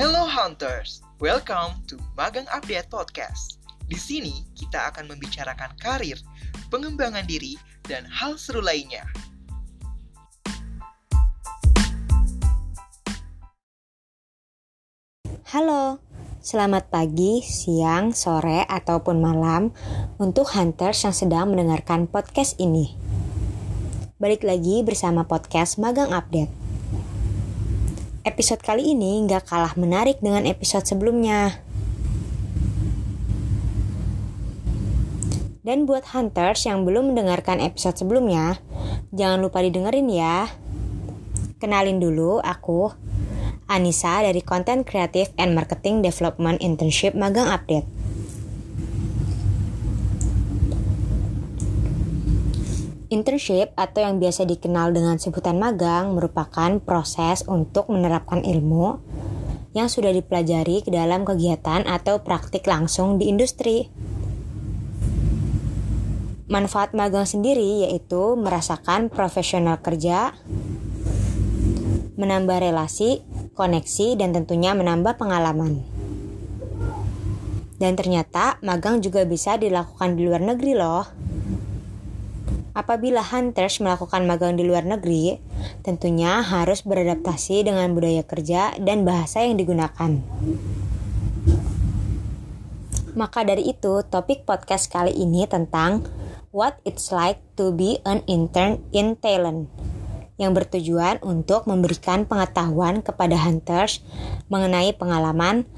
Hello Hunters, welcome to Magang Update Podcast. Di sini kita akan membicarakan karir, pengembangan diri, dan hal seru lainnya. Halo, selamat pagi, siang, sore, ataupun malam untuk hunters yang sedang mendengarkan podcast ini. Balik lagi bersama podcast Magang Update. Episode kali ini nggak kalah menarik dengan episode sebelumnya. Dan buat hunters yang belum mendengarkan episode sebelumnya, jangan lupa didengerin ya. Kenalin dulu aku, Anissa dari Content Creative and Marketing Development Internship Magang Update. Internship atau yang biasa dikenal dengan sebutan magang merupakan proses untuk menerapkan ilmu yang sudah dipelajari ke dalam kegiatan atau praktik langsung di industri. Manfaat magang sendiri yaitu merasakan profesional kerja, menambah relasi, koneksi, dan tentunya menambah pengalaman. Dan ternyata magang juga bisa dilakukan di luar negeri loh. Apabila hunters melakukan magang di luar negeri, tentunya harus beradaptasi dengan budaya kerja dan bahasa yang digunakan. Maka dari itu, topik podcast kali ini tentang what it's like to be an intern in Thailand yang bertujuan untuk memberikan pengetahuan kepada hunters mengenai pengalaman,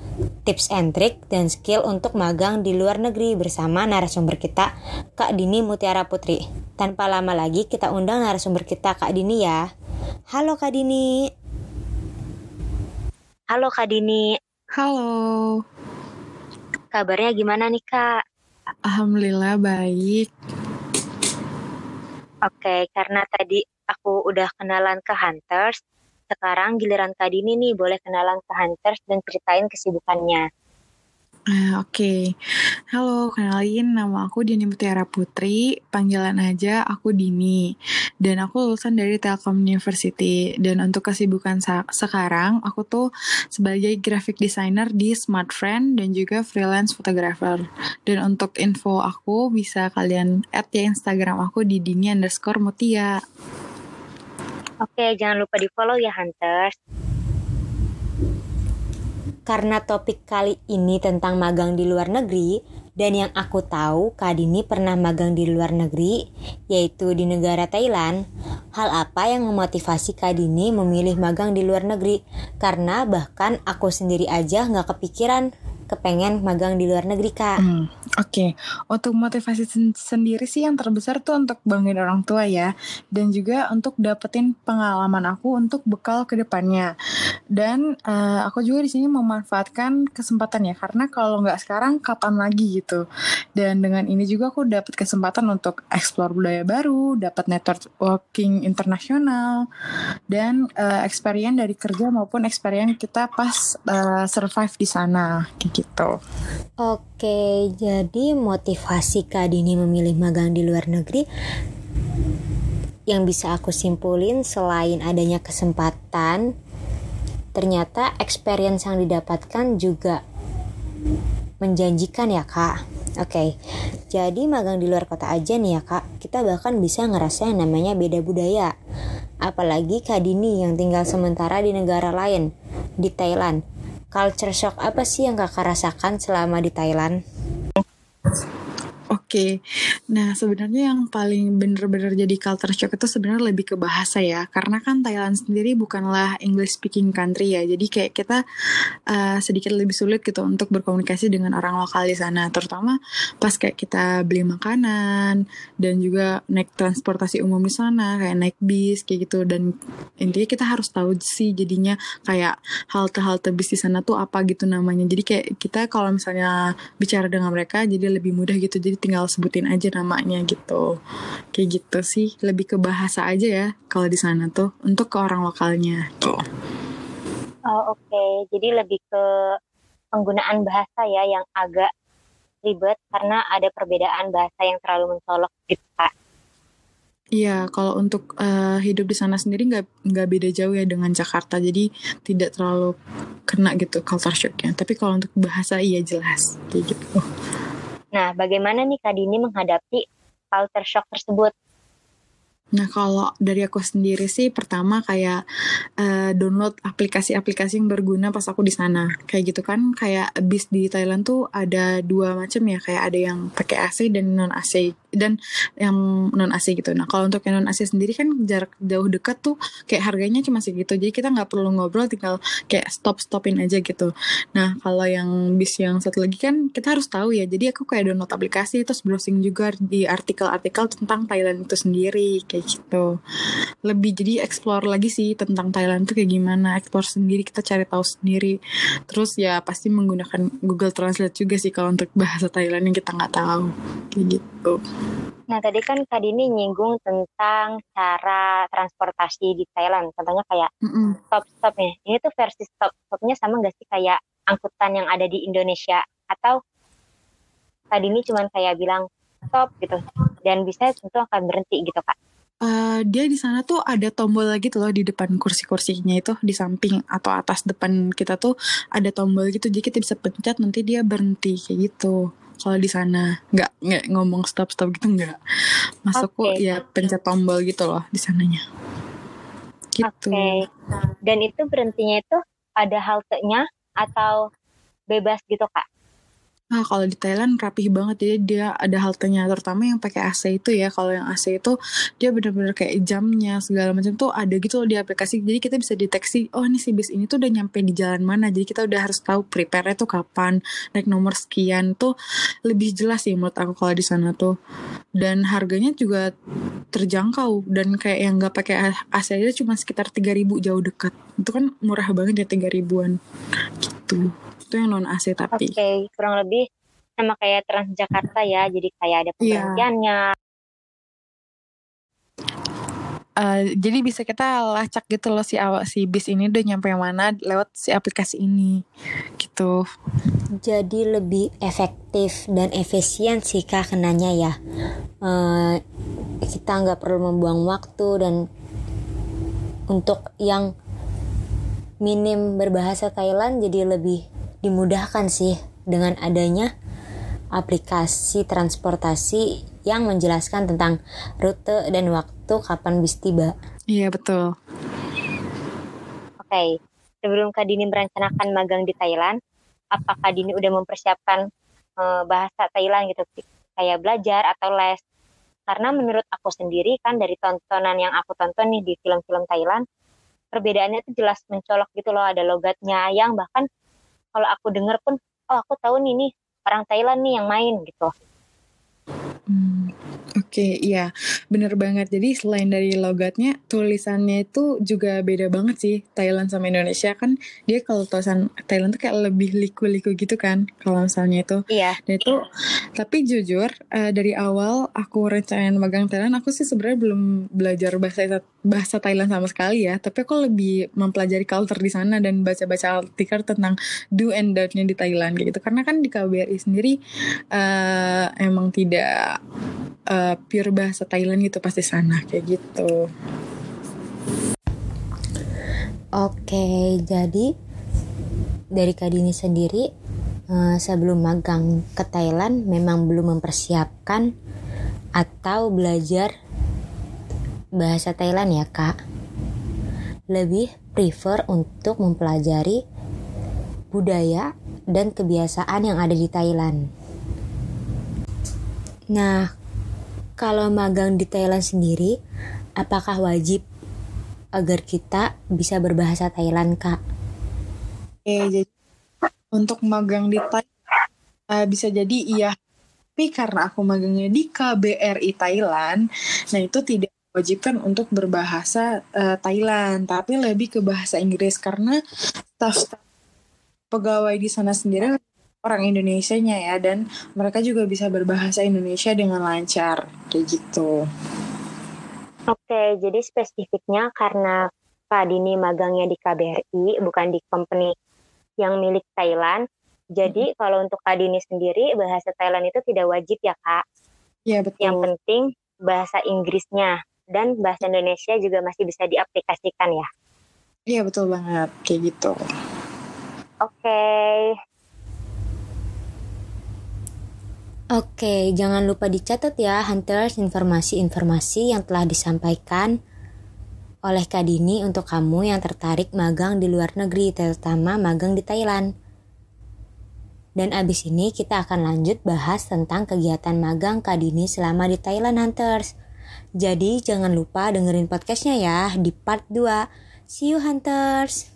tips and trik, dan skill untuk magang di luar negeri bersama narasumber kita, Kak Dini Mutiara Putri. Tanpa lama lagi kita undang narasumber kita Kak Dini ya. Halo Kak Dini. Halo Kak Dini. Halo. Kabarnya gimana nih Kak? Alhamdulillah baik. Oke, karena tadi aku udah kenalan ke Hunters, sekarang giliran Kak Dini nih boleh kenalan ke Hunters dan ceritain kesibukannya. Uh, Oke, okay. halo, kenalin nama aku Dini Mutiara Putri, panggilan aja aku Dini, dan aku lulusan dari Telkom University. Dan untuk kesibukan sekarang, aku tuh sebagai graphic designer di Smartfriend dan juga freelance photographer. Dan untuk info aku bisa kalian add ya Instagram aku di Dini underscore Mutia. Oke, jangan lupa di follow ya Hunters. Karena topik kali ini tentang magang di luar negeri, dan yang aku tahu Kak Dini pernah magang di luar negeri, yaitu di negara Thailand. Hal apa yang memotivasi Kak Dini memilih magang di luar negeri? Karena bahkan aku sendiri aja nggak kepikiran kepengen magang di luar negeri kak. Hmm, Oke, okay. untuk motivasi sen sendiri sih yang terbesar tuh untuk banggain orang tua ya, dan juga untuk dapetin pengalaman aku untuk bekal ke depannya. Dan uh, aku juga di sini memanfaatkan kesempatan ya, karena kalau nggak sekarang kapan lagi gitu. Dan dengan ini juga aku dapat kesempatan untuk explore budaya baru, dapat networking internasional, dan uh, experience dari kerja maupun experience kita pas uh, survive di sana, gitu. Oke, jadi motivasi Kak Dini memilih magang di luar negeri yang bisa aku simpulin selain adanya kesempatan, ternyata experience yang didapatkan juga menjanjikan ya kak. Oke, jadi magang di luar kota aja nih ya kak, kita bahkan bisa ngerasa yang namanya beda budaya. Apalagi Kak Dini yang tinggal sementara di negara lain, di Thailand culture shock apa sih yang kakak rasakan selama di Thailand? Oke, nah sebenarnya yang paling bener-bener jadi culture shock itu sebenarnya lebih ke bahasa ya, karena kan Thailand sendiri bukanlah English speaking country ya, jadi kayak kita uh, sedikit lebih sulit gitu untuk berkomunikasi dengan orang lokal di sana, terutama pas kayak kita beli makanan dan juga naik transportasi umum di sana, kayak naik bis kayak gitu, dan intinya kita harus tahu sih jadinya kayak halte-halte bis di sana tuh apa gitu namanya, jadi kayak kita kalau misalnya bicara dengan mereka jadi lebih mudah gitu, jadi tinggal tinggal sebutin aja namanya gitu kayak gitu sih lebih ke bahasa aja ya kalau di sana tuh untuk ke orang lokalnya gitu oh oke okay. jadi lebih ke penggunaan bahasa ya yang agak ribet karena ada perbedaan bahasa yang terlalu mencolok gitu Iya, kalau untuk uh, hidup di sana sendiri nggak nggak beda jauh ya dengan Jakarta, jadi tidak terlalu kena gitu culture shocknya. Tapi kalau untuk bahasa iya jelas kayak gitu. Nah, bagaimana nih Kak Dini menghadapi culture shock tersebut? Nah kalau dari aku sendiri sih pertama kayak uh, download aplikasi-aplikasi yang berguna pas aku di sana. Kayak gitu kan kayak bis di Thailand tuh ada dua macam ya kayak ada yang pakai AC dan non AC dan yang non AC gitu. Nah kalau untuk yang non AC sendiri kan jarak jauh dekat tuh kayak harganya cuma segitu. Jadi kita nggak perlu ngobrol tinggal kayak stop stopin aja gitu. Nah kalau yang bis yang satu lagi kan kita harus tahu ya. Jadi aku kayak download aplikasi terus browsing juga di artikel-artikel tentang Thailand itu sendiri kayak gitu lebih jadi explore lagi sih tentang Thailand tuh kayak gimana explore sendiri kita cari tahu sendiri terus ya pasti menggunakan Google Translate juga sih kalau untuk bahasa Thailand yang kita nggak tahu kayak gitu Nah tadi kan Kak Dini nyinggung tentang cara transportasi di Thailand. Contohnya kayak mm stop-stopnya. Ini tuh versi stop-stopnya sama nggak sih kayak angkutan yang ada di Indonesia? Atau Kak Dini cuma kayak bilang stop gitu. Dan bisa tentu akan berhenti gitu Kak uh, dia di sana tuh ada tombol lagi tuh loh di depan kursi-kursinya itu di samping atau atas depan kita tuh ada tombol gitu jadi kita bisa pencet nanti dia berhenti kayak gitu kalau di sana. Nggak nggak ngomong stop stop gitu nggak. Masuk okay. ya pencet tombol gitu loh di sananya. Gitu. Okay. dan itu berhentinya itu ada haltenya atau bebas gitu kak Nah, kalau di Thailand rapih banget jadi dia ada haltenya terutama yang pakai AC itu ya. Kalau yang AC itu dia bener-bener kayak jamnya segala macam tuh ada gitu loh di aplikasi. Jadi kita bisa deteksi oh ini si bis ini tuh udah nyampe di jalan mana. Jadi kita udah harus tahu prepare tuh kapan, naik nomor sekian tuh lebih jelas sih menurut aku kalau di sana tuh. Dan harganya juga terjangkau dan kayak yang nggak pakai AC aja cuma sekitar 3000 jauh dekat. Itu kan murah banget ya 3000-an gitu itu yang non AC tapi. Oke, okay, kurang lebih sama kayak Transjakarta ya, jadi kayak ada iya. pemberhentiannya. Yeah. Uh, jadi bisa kita lacak gitu loh si awak si bis ini udah nyampe yang mana lewat si aplikasi ini gitu. Jadi lebih efektif dan efisien sih kak kenanya ya. Uh, kita nggak perlu membuang waktu dan untuk yang minim berbahasa Thailand jadi lebih dimudahkan sih dengan adanya aplikasi transportasi yang menjelaskan tentang rute dan waktu kapan bis tiba. Iya betul. Oke, okay. sebelum Kak Dini merencanakan magang di Thailand, apakah Kak Dini udah mempersiapkan uh, bahasa Thailand gitu, kayak belajar atau les? Karena menurut aku sendiri kan dari tontonan yang aku tonton nih di film-film Thailand, perbedaannya itu jelas mencolok gitu loh, ada logatnya yang bahkan kalau aku denger pun oh aku tahu nih nih orang Thailand nih yang main gitu hmm. Oke, okay, iya, bener banget. Jadi selain dari logatnya, tulisannya itu juga beda banget sih. Thailand sama Indonesia kan dia kalau tulisan Thailand tuh kayak lebih liku-liku gitu kan, kalau misalnya itu. Iya. Dan itu, tapi jujur uh, dari awal aku rencanain magang Thailand, aku sih sebenarnya belum belajar bahasa bahasa Thailand sama sekali ya. Tapi aku lebih mempelajari culture di sana dan baca-baca artikel tentang do and don't-nya di Thailand gitu. Karena kan di KBRI sendiri uh, emang tidak uh, pure bahasa Thailand gitu pasti sana kayak gitu. Oke, jadi dari Kadini sendiri uh, sebelum magang ke Thailand memang belum mempersiapkan atau belajar bahasa Thailand ya kak. Lebih prefer untuk mempelajari budaya dan kebiasaan yang ada di Thailand. Nah, kalau magang di Thailand sendiri, apakah wajib agar kita bisa berbahasa Thailand, Kak? Oke, jadi untuk magang di Thailand uh, bisa jadi iya. Tapi karena aku magangnya di KBRI Thailand, nah itu tidak wajibkan untuk berbahasa uh, Thailand, tapi lebih ke bahasa Inggris karena staff pegawai di sana sendiri orang Indonesianya ya dan mereka juga bisa berbahasa Indonesia dengan lancar kayak gitu. Oke, jadi spesifiknya karena Kak Dini magangnya di KBRI bukan di company yang milik Thailand. Jadi hmm. kalau untuk Kak Dini sendiri bahasa Thailand itu tidak wajib ya Kak? Iya betul. Yang penting bahasa Inggrisnya dan bahasa Indonesia juga masih bisa diaplikasikan ya. Iya betul banget kayak gitu. Oke. Okay. Oke, jangan lupa dicatat ya Hunters informasi-informasi yang telah disampaikan oleh Kak Dini untuk kamu yang tertarik magang di luar negeri, terutama magang di Thailand. Dan abis ini kita akan lanjut bahas tentang kegiatan magang Kak Dini selama di Thailand Hunters. Jadi jangan lupa dengerin podcastnya ya di part 2. See you Hunters!